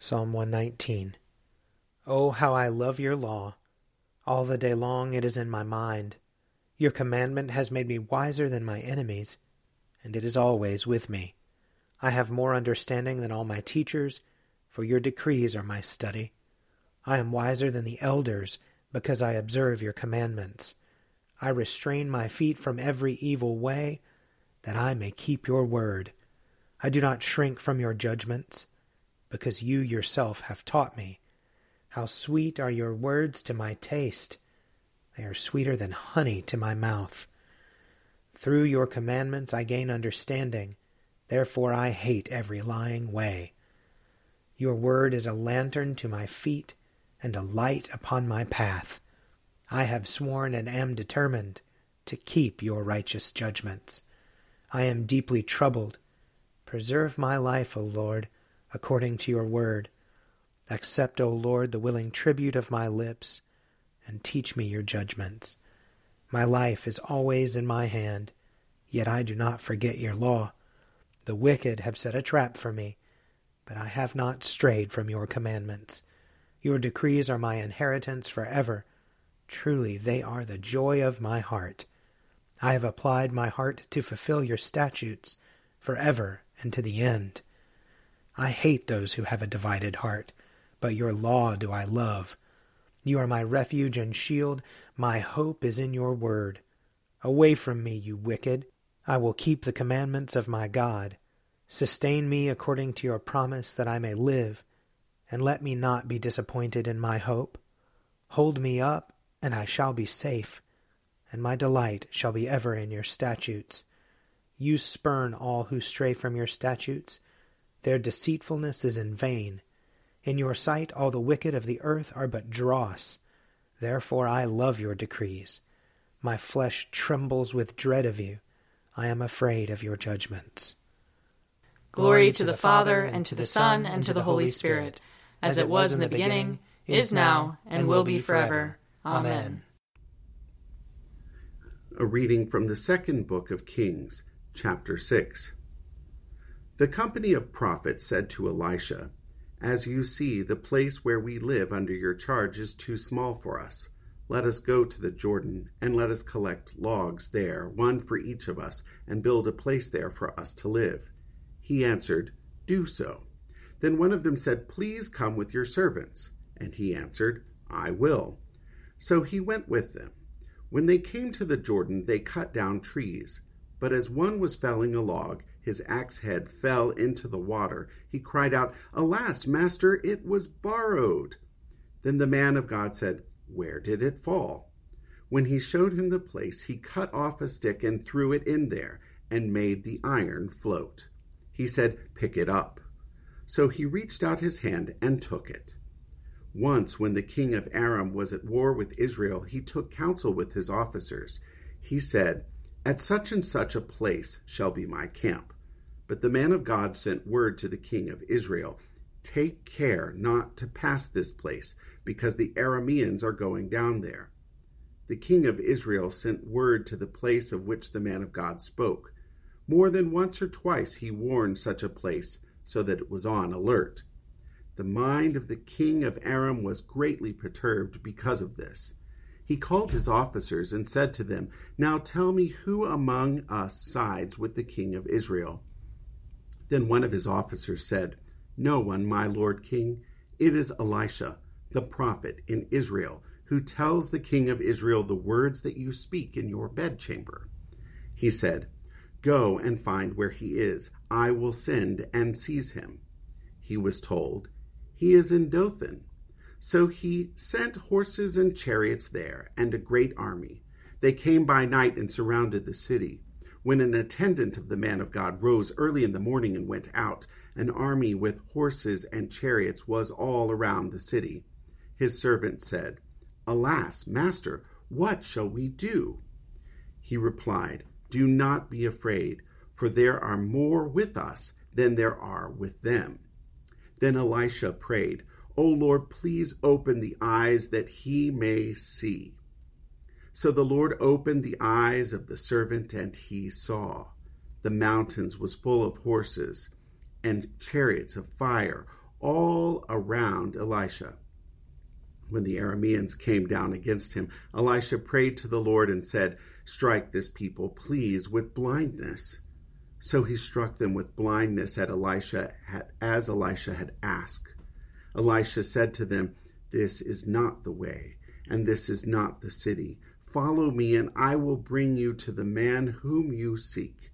Psalm 119 Oh, how I love your law! All the day long it is in my mind. Your commandment has made me wiser than my enemies, and it is always with me. I have more understanding than all my teachers, for your decrees are my study. I am wiser than the elders, because I observe your commandments. I restrain my feet from every evil way, that I may keep your word. I do not shrink from your judgments, because you yourself have taught me. How sweet are your words to my taste! They are sweeter than honey to my mouth. Through your commandments I gain understanding. Therefore I hate every lying way. Your word is a lantern to my feet and a light upon my path. I have sworn and am determined to keep your righteous judgments. I am deeply troubled. Preserve my life, O Lord, according to your word. Accept, O Lord, the willing tribute of my lips and teach me your judgments. My life is always in my hand, yet I do not forget your law. The wicked have set a trap for me, but I have not strayed from your commandments. Your decrees are my inheritance forever. Truly, they are the joy of my heart. I have applied my heart to fulfill your statutes forever and to the end. I hate those who have a divided heart, but your law do I love. You are my refuge and shield. My hope is in your word. Away from me, you wicked. I will keep the commandments of my God. Sustain me according to your promise that I may live, and let me not be disappointed in my hope. Hold me up, and I shall be safe, and my delight shall be ever in your statutes. You spurn all who stray from your statutes. Their deceitfulness is in vain. In your sight all the wicked of the earth are but dross. Therefore I love your decrees. My flesh trembles with dread of you. I am afraid of your judgments. Glory to the Father, and to the Son, and to the Holy Spirit, as it was in the beginning, is now, and will be forever. Amen. A reading from the second book of Kings, chapter 6. The company of prophets said to Elisha, as you see, the place where we live under your charge is too small for us. Let us go to the Jordan, and let us collect logs there, one for each of us, and build a place there for us to live. He answered, Do so. Then one of them said, Please come with your servants. And he answered, I will. So he went with them. When they came to the Jordan, they cut down trees. But as one was felling a log, his axe head fell into the water. He cried out, Alas, master, it was borrowed. Then the man of God said, Where did it fall? When he showed him the place, he cut off a stick and threw it in there, and made the iron float. He said, Pick it up. So he reached out his hand and took it. Once, when the king of Aram was at war with Israel, he took counsel with his officers. He said, At such and such a place shall be my camp. But the man of God sent word to the king of Israel, Take care not to pass this place, because the Arameans are going down there. The king of Israel sent word to the place of which the man of God spoke. More than once or twice he warned such a place, so that it was on alert. The mind of the king of Aram was greatly perturbed because of this. He called his officers and said to them, Now tell me who among us sides with the king of Israel. Then one of his officers said, No one, my lord king. It is Elisha, the prophet in Israel, who tells the king of Israel the words that you speak in your bedchamber. He said, Go and find where he is. I will send and seize him. He was told, He is in Dothan. So he sent horses and chariots there, and a great army. They came by night and surrounded the city. When an attendant of the man of God rose early in the morning and went out, an army with horses and chariots was all around the city. His servant said, Alas, master, what shall we do? He replied, do not be afraid, for there are more with us than there are with them. Then Elisha prayed, O Lord, please open the eyes that he may see. So the Lord opened the eyes of the servant, and he saw. The mountains was full of horses and chariots of fire all around Elisha. When the Arameans came down against him, Elisha prayed to the Lord and said, Strike this people, please, with blindness. So he struck them with blindness at Elisha, as Elisha had asked. Elisha said to them, This is not the way, and this is not the city. Follow me, and I will bring you to the man whom you seek.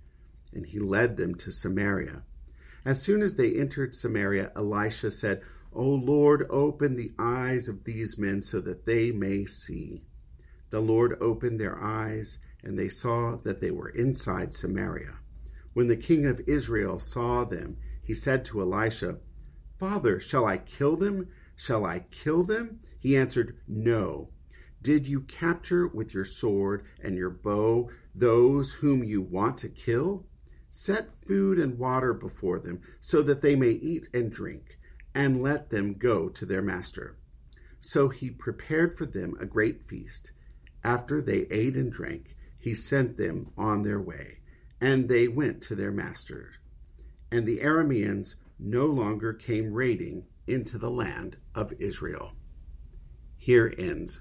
And he led them to Samaria. As soon as they entered Samaria, Elisha said, O Lord, open the eyes of these men so that they may see. The Lord opened their eyes, and they saw that they were inside Samaria. When the king of Israel saw them, he said to Elisha, Father, shall I kill them? Shall I kill them? He answered, No. Did you capture with your sword and your bow those whom you want to kill? Set food and water before them, so that they may eat and drink, and let them go to their master. So he prepared for them a great feast after they ate and drank, he sent them on their way, and they went to their masters. And the Arameans no longer came raiding into the land of Israel. Here ends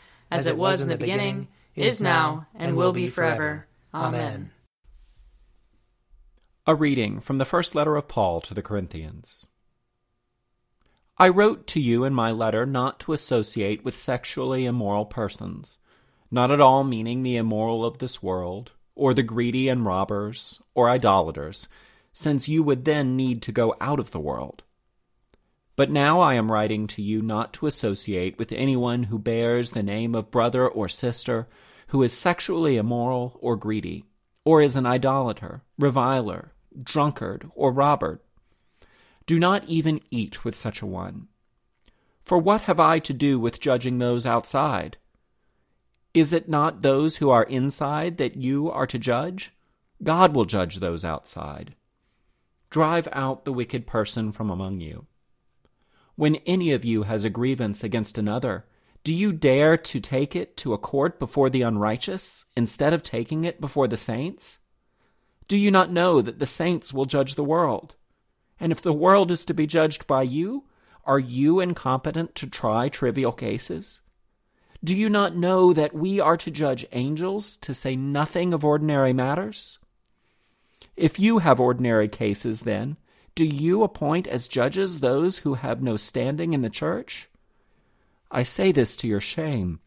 as it was in the beginning, is now, and will be forever. Amen. A reading from the first letter of Paul to the Corinthians. I wrote to you in my letter not to associate with sexually immoral persons, not at all meaning the immoral of this world, or the greedy and robbers, or idolaters, since you would then need to go out of the world. But now I am writing to you not to associate with anyone who bears the name of brother or sister, who is sexually immoral or greedy, or is an idolater, reviler, drunkard, or robber do not even eat with such a one. For what have I to do with judging those outside? Is it not those who are inside that you are to judge? God will judge those outside. Drive out the wicked person from among you. When any of you has a grievance against another, do you dare to take it to a court before the unrighteous instead of taking it before the saints? Do you not know that the saints will judge the world? And if the world is to be judged by you, are you incompetent to try trivial cases? Do you not know that we are to judge angels, to say nothing of ordinary matters? If you have ordinary cases, then, do you appoint as judges those who have no standing in the church? I say this to your shame.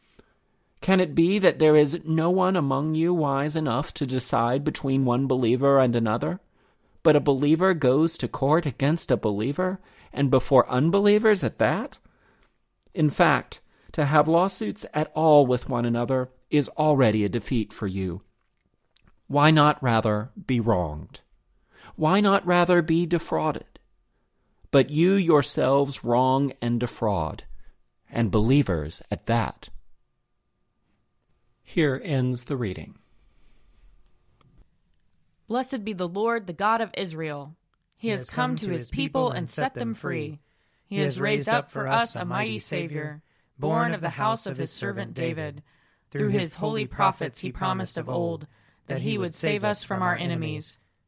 Can it be that there is no one among you wise enough to decide between one believer and another? But a believer goes to court against a believer, and before unbelievers at that? In fact, to have lawsuits at all with one another is already a defeat for you. Why not rather be wronged? Why not rather be defrauded? But you yourselves wrong and defraud, and believers at that. Here ends the reading. Blessed be the Lord, the God of Israel. He, has come to his people and set them free. He has raised up for us a mighty Savior born of the house of his servant David. Through his holy prophets he promised of old that he would save us from our enemies,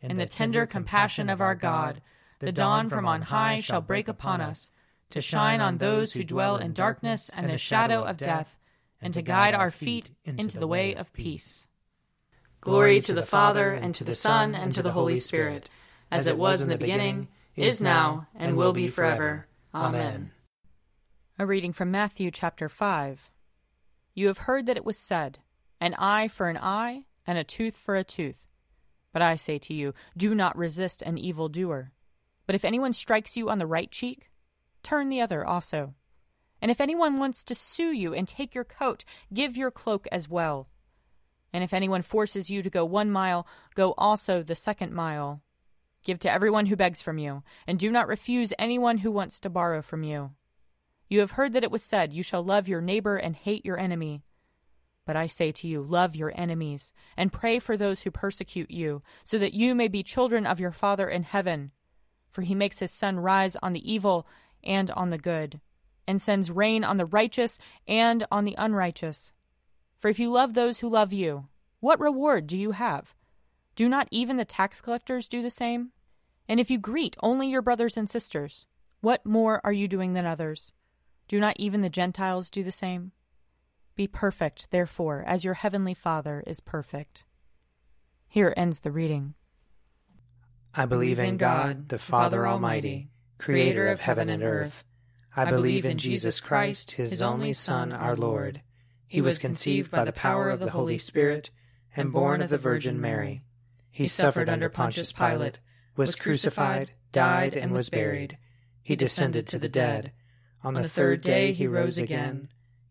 In the tender compassion of our God, the dawn from on high shall break upon us, to shine on those who dwell in darkness and the shadow of death, and to guide our feet into the way of peace. Glory to the Father, and to the Son, and to the Holy Spirit, as it was in the beginning, is now, and will be forever. Amen. A reading from Matthew chapter 5. You have heard that it was said, An eye for an eye, and a tooth for a tooth. But I say to you, do not resist an evildoer. But if anyone strikes you on the right cheek, turn the other also. And if anyone wants to sue you and take your coat, give your cloak as well. And if anyone forces you to go one mile, go also the second mile. Give to everyone who begs from you, and do not refuse anyone who wants to borrow from you. You have heard that it was said, You shall love your neighbor and hate your enemy. But I say to you, love your enemies, and pray for those who persecute you, so that you may be children of your Father in heaven. For he makes his sun rise on the evil and on the good, and sends rain on the righteous and on the unrighteous. For if you love those who love you, what reward do you have? Do not even the tax collectors do the same? And if you greet only your brothers and sisters, what more are you doing than others? Do not even the Gentiles do the same? Be perfect, therefore, as your heavenly Father is perfect. Here ends the reading. I believe in God, the Father Almighty, creator of heaven and earth. I believe in Jesus Christ, his only Son, our Lord. He was conceived by the power of the Holy Spirit and born of the Virgin Mary. He suffered under Pontius Pilate, was crucified, died, and was buried. He descended to the dead. On the third day he rose again.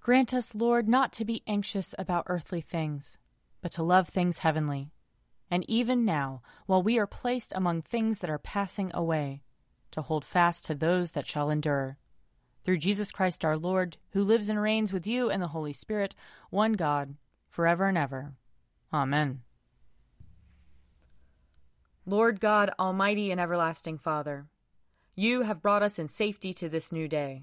Grant us, Lord, not to be anxious about earthly things, but to love things heavenly. And even now, while we are placed among things that are passing away, to hold fast to those that shall endure. Through Jesus Christ our Lord, who lives and reigns with you and the Holy Spirit, one God, forever and ever. Amen. Lord God, Almighty and everlasting Father, you have brought us in safety to this new day.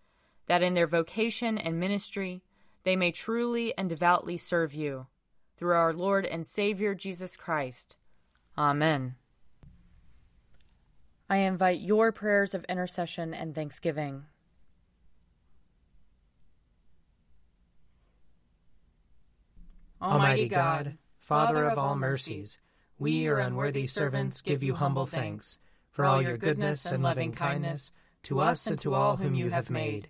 that in their vocation and ministry they may truly and devoutly serve you. Through our Lord and Savior Jesus Christ. Amen. I invite your prayers of intercession and thanksgiving. Almighty God, Father of all mercies, we, your unworthy servants, give you humble thanks for all your goodness and loving kindness to us and to all whom you have made